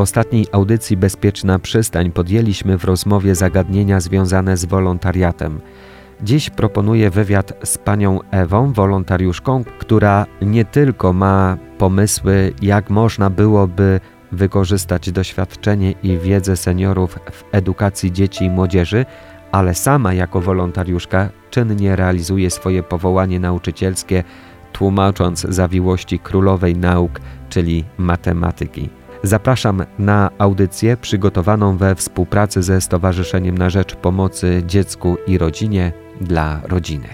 W ostatniej audycji Bezpieczna Przystań podjęliśmy w rozmowie zagadnienia związane z wolontariatem. Dziś proponuję wywiad z panią Ewą, wolontariuszką, która nie tylko ma pomysły, jak można byłoby wykorzystać doświadczenie i wiedzę seniorów w edukacji dzieci i młodzieży, ale sama jako wolontariuszka czynnie realizuje swoje powołanie nauczycielskie, tłumacząc zawiłości królowej nauk, czyli matematyki. Zapraszam na audycję przygotowaną we współpracy ze Stowarzyszeniem na Rzecz Pomocy Dziecku i Rodzinie dla Rodziny.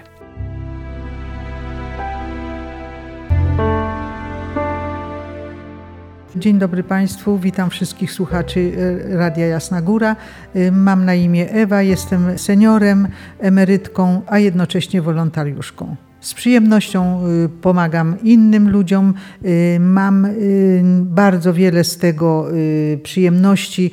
Dzień dobry Państwu, witam wszystkich słuchaczy e, Radia Jasna Góra. E, mam na imię Ewa, jestem seniorem, emerytką, a jednocześnie wolontariuszką. Z przyjemnością y, pomagam innym ludziom. Y, mam y, bardzo wiele z tego przyjemności,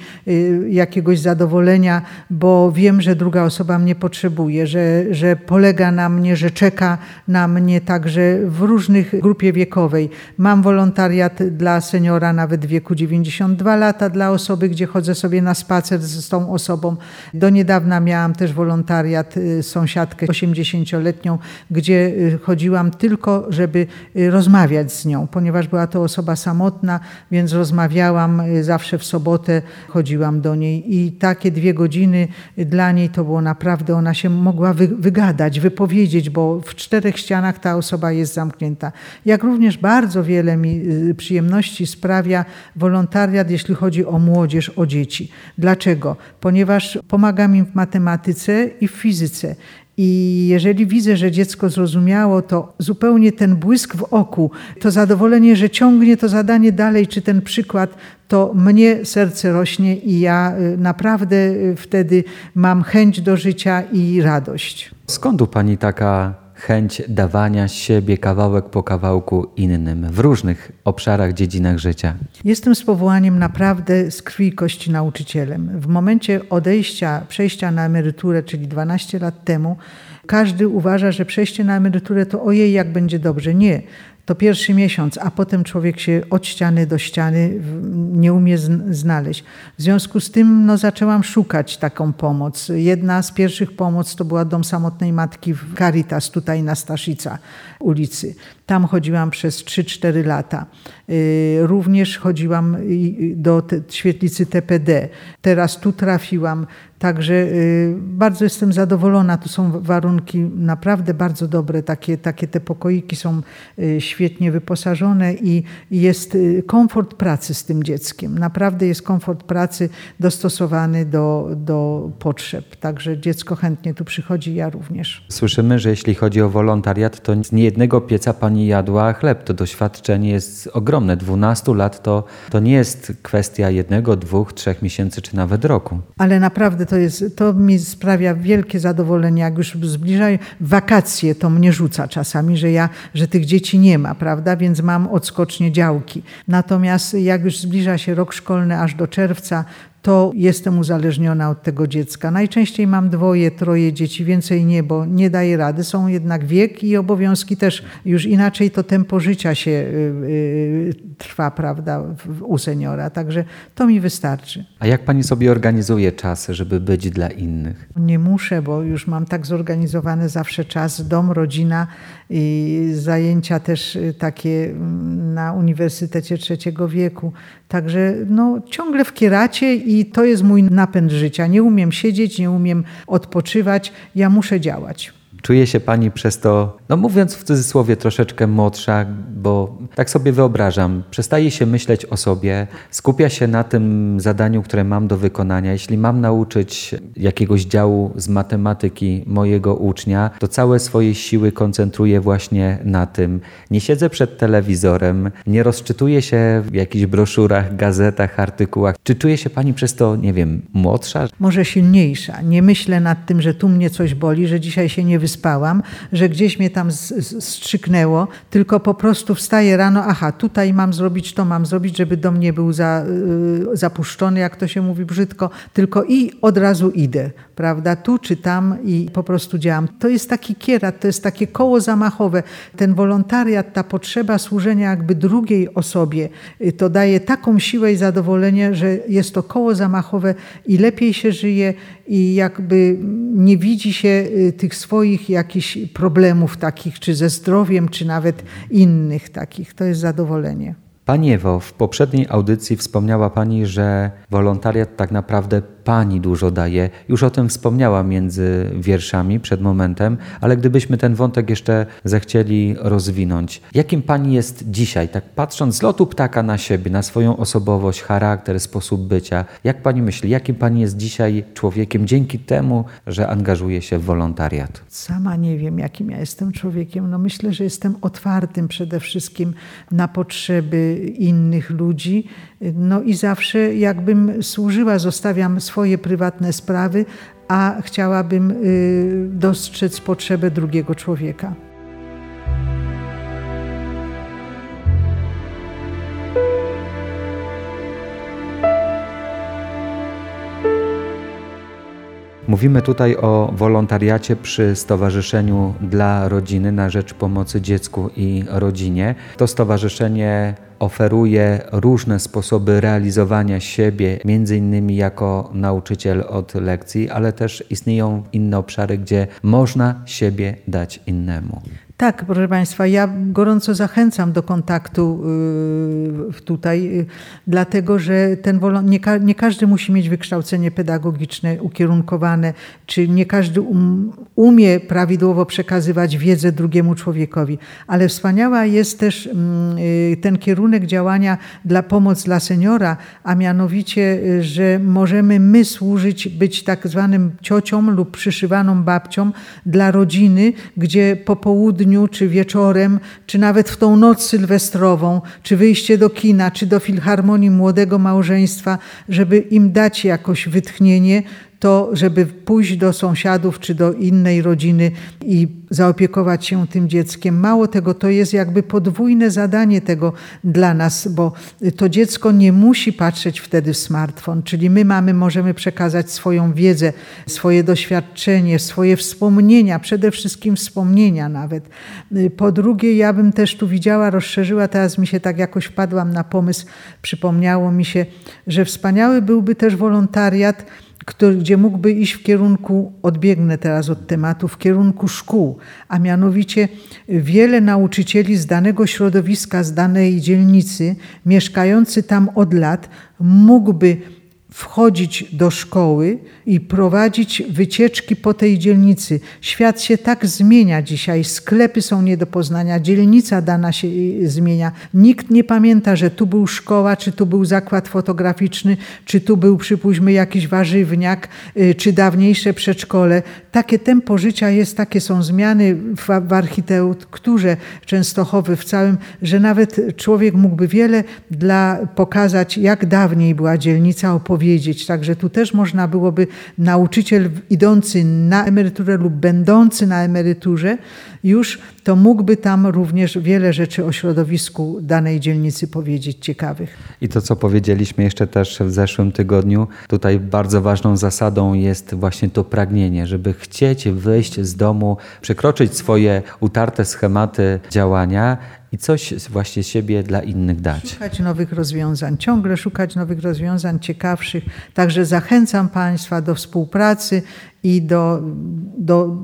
jakiegoś zadowolenia, bo wiem, że druga osoba mnie potrzebuje, że, że polega na mnie, że czeka na mnie także w różnych grupie wiekowej. Mam wolontariat dla seniora nawet w wieku 92 lata, dla osoby, gdzie chodzę sobie na spacer z tą osobą. Do niedawna miałam też wolontariat, sąsiadkę 80-letnią, gdzie chodziłam tylko, żeby y, rozmawiać z nią, ponieważ była to osoba samotna, więc rozmawiałam y, zawsze w sobotę, chodziłam do niej i takie dwie godziny dla niej to było naprawdę, ona się mogła wygadać, wypowiedzieć, bo w czterech ścianach ta osoba jest zamknięta. Jak również bardzo wiele mi y, przyjemności sprawia wolontariat, jeśli chodzi o młodzież, o dzieci. Dlaczego? Ponieważ pomagam im w matematyce i w fizyce. I jeżeli widzę, że dziecko zrozumiało, to zupełnie ten błysk w oku, to zadowolenie, że ciągnie to zadanie dalej, czy ten przykład, to mnie serce rośnie i ja y, naprawdę y, wtedy mam chęć do życia i radość. Skąd u Pani taka chęć dawania siebie kawałek po kawałku innym w różnych obszarach, dziedzinach życia. Jestem z powołaniem naprawdę z krwi i kości nauczycielem. W momencie odejścia, przejścia na emeryturę, czyli 12 lat temu, każdy uważa, że przejście na emeryturę to ojej, jak będzie dobrze. Nie to pierwszy miesiąc, a potem człowiek się od ściany do ściany nie umie znaleźć. W związku z tym no, zaczęłam szukać taką pomoc. Jedna z pierwszych pomoc to była Dom Samotnej Matki w Caritas, tutaj na Staszica ulicy. Tam chodziłam przez 3-4 lata. Y, również chodziłam do świetlicy TPD. Teraz tu trafiłam. Także y, bardzo jestem zadowolona. Tu są warunki naprawdę bardzo dobre. Takie, takie te pokoiki są y, świetnie wyposażone i jest komfort pracy z tym dzieckiem. Naprawdę jest komfort pracy dostosowany do, do potrzeb. Także dziecko chętnie tu przychodzi, ja również. Słyszymy, że jeśli chodzi o wolontariat, to z niejednego pieca pani jadła chleb. To doświadczenie jest ogromne. 12 lat to, to nie jest kwestia jednego, dwóch, trzech miesięcy czy nawet roku. Ale naprawdę to, jest, to mi sprawia wielkie zadowolenie. Jak już zbliżają wakacje, to mnie rzuca czasami, że, ja, że tych dzieci nie ma, prawda? Więc mam odskocznie działki. Natomiast jak już zbliża się rok szkolny aż do czerwca, to jestem uzależniona od tego dziecka. Najczęściej mam dwoje, troje dzieci, więcej nie, bo nie daję rady. Są jednak wiek i obowiązki też już inaczej to tempo życia się yy, trwa, prawda, u seniora. Także to mi wystarczy. A jak pani sobie organizuje czas, żeby być dla innych? Nie muszę, bo już mam tak zorganizowany zawsze czas, dom, rodzina i zajęcia też y, takie mm, na Uniwersytecie Trzeciego Wieku. Także no, ciągle w kieracie i to jest mój napęd życia. Nie umiem siedzieć, nie umiem odpoczywać, ja muszę działać. Czuje się pani przez to, no mówiąc w cudzysłowie, troszeczkę młodsza, bo tak sobie wyobrażam, przestaje się myśleć o sobie, skupia się na tym zadaniu, które mam do wykonania. Jeśli mam nauczyć jakiegoś działu z matematyki mojego ucznia, to całe swoje siły koncentruję właśnie na tym. Nie siedzę przed telewizorem, nie rozczytuję się w jakichś broszurach, gazetach, artykułach. Czy czuje się pani przez to, nie wiem, młodsza? Może silniejsza. Nie myślę nad tym, że tu mnie coś boli, że dzisiaj się nie wyspałam, że gdzieś mnie tam tam strzyknęło, tylko po prostu wstaję rano, aha, tutaj mam zrobić, to mam zrobić, żeby dom nie był za, y, zapuszczony, jak to się mówi brzydko, tylko i od razu idę, prawda, tu czy tam i po prostu działam. To jest taki kierat, to jest takie koło zamachowe. Ten wolontariat, ta potrzeba służenia jakby drugiej osobie, y, to daje taką siłę i zadowolenie, że jest to koło zamachowe i lepiej się żyje i jakby nie widzi się y, tych swoich jakichś problemów takich, czy ze zdrowiem, czy nawet innych takich. To jest zadowolenie. Pani Ewo, w poprzedniej audycji wspomniała Pani, że wolontariat tak naprawdę Pani dużo daje. Już o tym wspomniała między wierszami przed momentem, ale gdybyśmy ten wątek jeszcze zechcieli rozwinąć. Jakim Pani jest dzisiaj, tak patrząc z lotu ptaka na siebie, na swoją osobowość, charakter, sposób bycia, jak Pani myśli, jakim Pani jest dzisiaj człowiekiem dzięki temu, że angażuje się w wolontariat? Sama nie wiem, jakim ja jestem człowiekiem. No myślę, że jestem otwartym przede wszystkim na potrzeby innych ludzi. No i zawsze jakbym służyła, zostawiam swoje prywatne sprawy, a chciałabym y, dostrzec potrzebę drugiego człowieka. Mówimy tutaj o wolontariacie przy Stowarzyszeniu dla Rodziny na rzecz pomocy dziecku i rodzinie. To stowarzyszenie oferuje różne sposoby realizowania siebie, między innymi jako nauczyciel od lekcji, ale też istnieją inne obszary, gdzie można siebie dać innemu. Tak, proszę Państwa, ja gorąco zachęcam do kontaktu y, tutaj, y, dlatego że ten nie, nie każdy musi mieć wykształcenie pedagogiczne ukierunkowane, czy nie każdy um, umie prawidłowo przekazywać wiedzę drugiemu człowiekowi, ale wspaniała jest też mm, y, ten kierunek działania dla pomoc dla seniora, a mianowicie, że możemy my służyć, być tak zwanym ciocią lub przyszywaną babcią dla rodziny, gdzie po południu, czy wieczorem, czy nawet w tą noc sylwestrową, czy wyjście do kina, czy do filharmonii młodego małżeństwa, żeby im dać jakoś wytchnienie, to żeby pójść do sąsiadów czy do innej rodziny i zaopiekować się tym dzieckiem. Mało tego, to jest jakby podwójne zadanie tego dla nas, bo to dziecko nie musi patrzeć wtedy w smartfon, czyli my mamy, możemy przekazać swoją wiedzę, swoje doświadczenie, swoje wspomnienia, przede wszystkim wspomnienia nawet. Po drugie, ja bym też tu widziała, rozszerzyła, teraz mi się tak jakoś wpadłam na pomysł, przypomniało mi się, że wspaniały byłby też wolontariat, który, gdzie mógłby iść w kierunku, odbiegnę teraz od tematu, w kierunku szkół, a mianowicie wiele nauczycieli z danego środowiska, z danej dzielnicy, mieszkający tam od lat, mógłby wchodzić do szkoły i prowadzić wycieczki po tej dzielnicy. Świat się tak zmienia dzisiaj, sklepy są nie do poznania, dzielnica dana się y, zmienia. Nikt nie pamięta, że tu był szkoła, czy tu był zakład fotograficzny, czy tu był, przypuśćmy, jakiś warzywniak, y, czy dawniejsze przedszkole. Takie tempo życia jest, takie są zmiany w, w architekturze Częstochowy, w całym, że nawet człowiek mógłby wiele dla pokazać, jak dawniej była dzielnica, opowiedzieć powiedzieć. Także tu też można byłoby nauczyciel idący na emeryturę lub będący na emeryturze już, to mógłby tam również wiele rzeczy o środowisku danej dzielnicy powiedzieć ciekawych. I to, co powiedzieliśmy jeszcze też w zeszłym tygodniu, tutaj bardzo ważną zasadą jest właśnie to pragnienie, żeby chcieć wyjść z domu, przekroczyć swoje utarte schematy działania i coś właśnie siebie dla innych dać. Szukać nowych rozwiązań, ciągle szukać nowych rozwiązań ciekawszych. Także zachęcam Państwa do współpracy i do, do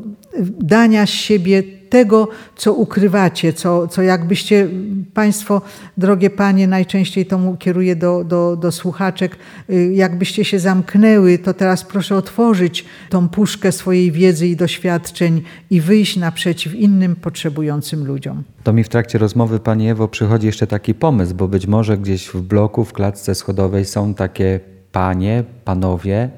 dania siebie tego, co ukrywacie, co, co jakbyście Państwo, drogie Panie, najczęściej to kieruję do, do, do słuchaczek, y, jakbyście się zamknęły, to teraz proszę otworzyć tą puszkę swojej wiedzy i doświadczeń i wyjść naprzeciw innym potrzebującym ludziom. To mi w trakcie rozmowy Pani Ewo przychodzi jeszcze taki pomysł, bo być może gdzieś w bloku, w klatce schodowej są takie panie, panowie,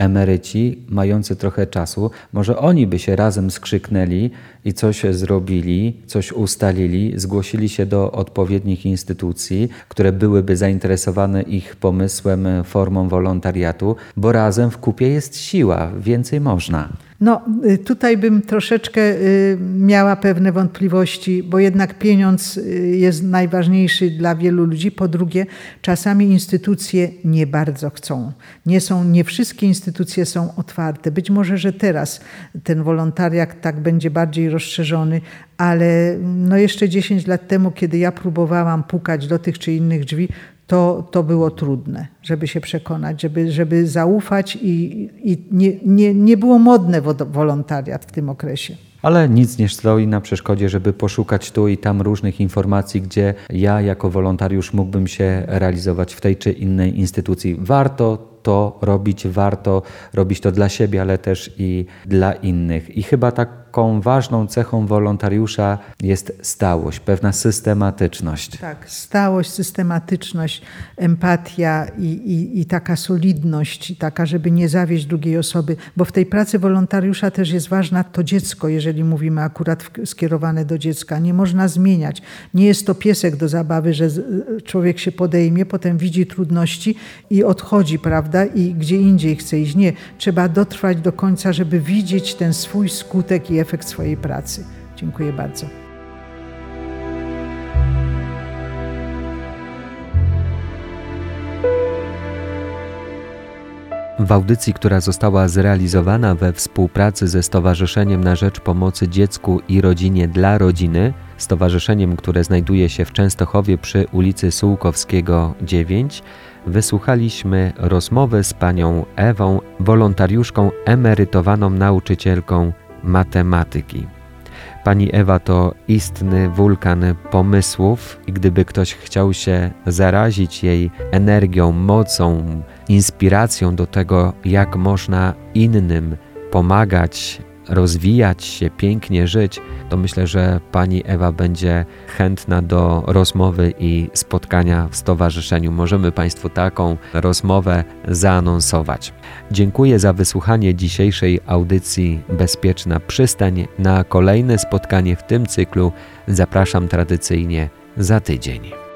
emeryci mający trochę czasu, może oni by się razem skrzyknęli i coś zrobili, coś ustalili, zgłosili się do odpowiednich instytucji, które byłyby zainteresowane ich pomysłem, formą wolontariatu, bo razem w kupie jest siła, więcej można. No, y, tutaj bym troszeczkę y, miała pewne wątpliwości, bo jednak pieniądz y, jest najważniejszy dla wielu ludzi. Po drugie, czasami instytucje nie bardzo chcą. Nie, są, nie wszystkie instytucje są otwarte. Być może, że teraz ten wolontariat tak będzie bardziej rozszerzony, ale no jeszcze 10 lat temu, kiedy ja próbowałam pukać do tych czy innych drzwi, to, to było trudne, żeby się przekonać, żeby, żeby zaufać i, i nie, nie, nie było modne wolontariat w tym okresie. Ale nic nie stoi na przeszkodzie, żeby poszukać tu i tam różnych informacji, gdzie ja jako wolontariusz mógłbym się realizować w tej czy innej instytucji. Warto to robić, warto robić to dla siebie, ale też i dla innych. I chyba taką ważną cechą wolontariusza jest stałość, pewna systematyczność. Tak, stałość, systematyczność, empatia i, i, i taka solidność, taka, żeby nie zawieść drugiej osoby, bo w tej pracy wolontariusza też jest ważna to dziecko, jeżeli mówimy akurat skierowane do dziecka. Nie można zmieniać. Nie jest to piesek do zabawy, że człowiek się podejmie, potem widzi trudności i odchodzi, prawda? Prawda, i gdzie indziej chce iść. Nie, trzeba dotrwać do końca, żeby widzieć ten swój skutek i efekt swojej pracy. Dziękuję bardzo. W audycji, która została zrealizowana we współpracy ze Stowarzyszeniem na Rzecz Pomocy Dziecku i Rodzinie dla Rodziny, stowarzyszeniem, które znajduje się w Częstochowie przy ulicy Sułkowskiego 9, wysłuchaliśmy rozmowy z panią Ewą, wolontariuszką emerytowaną nauczycielką matematyki. Pani Ewa to istny wulkan pomysłów i gdyby ktoś chciał się zarazić jej energią, mocą, inspiracją do tego, jak można innym pomagać, rozwijać się, pięknie żyć, to myślę, że pani Ewa będzie chętna do rozmowy i spotkania w stowarzyszeniu. Możemy Państwu taką rozmowę zaanonsować. Dziękuję za wysłuchanie dzisiejszej audycji Bezpieczna Przystań. Na kolejne spotkanie w tym cyklu zapraszam tradycyjnie za tydzień.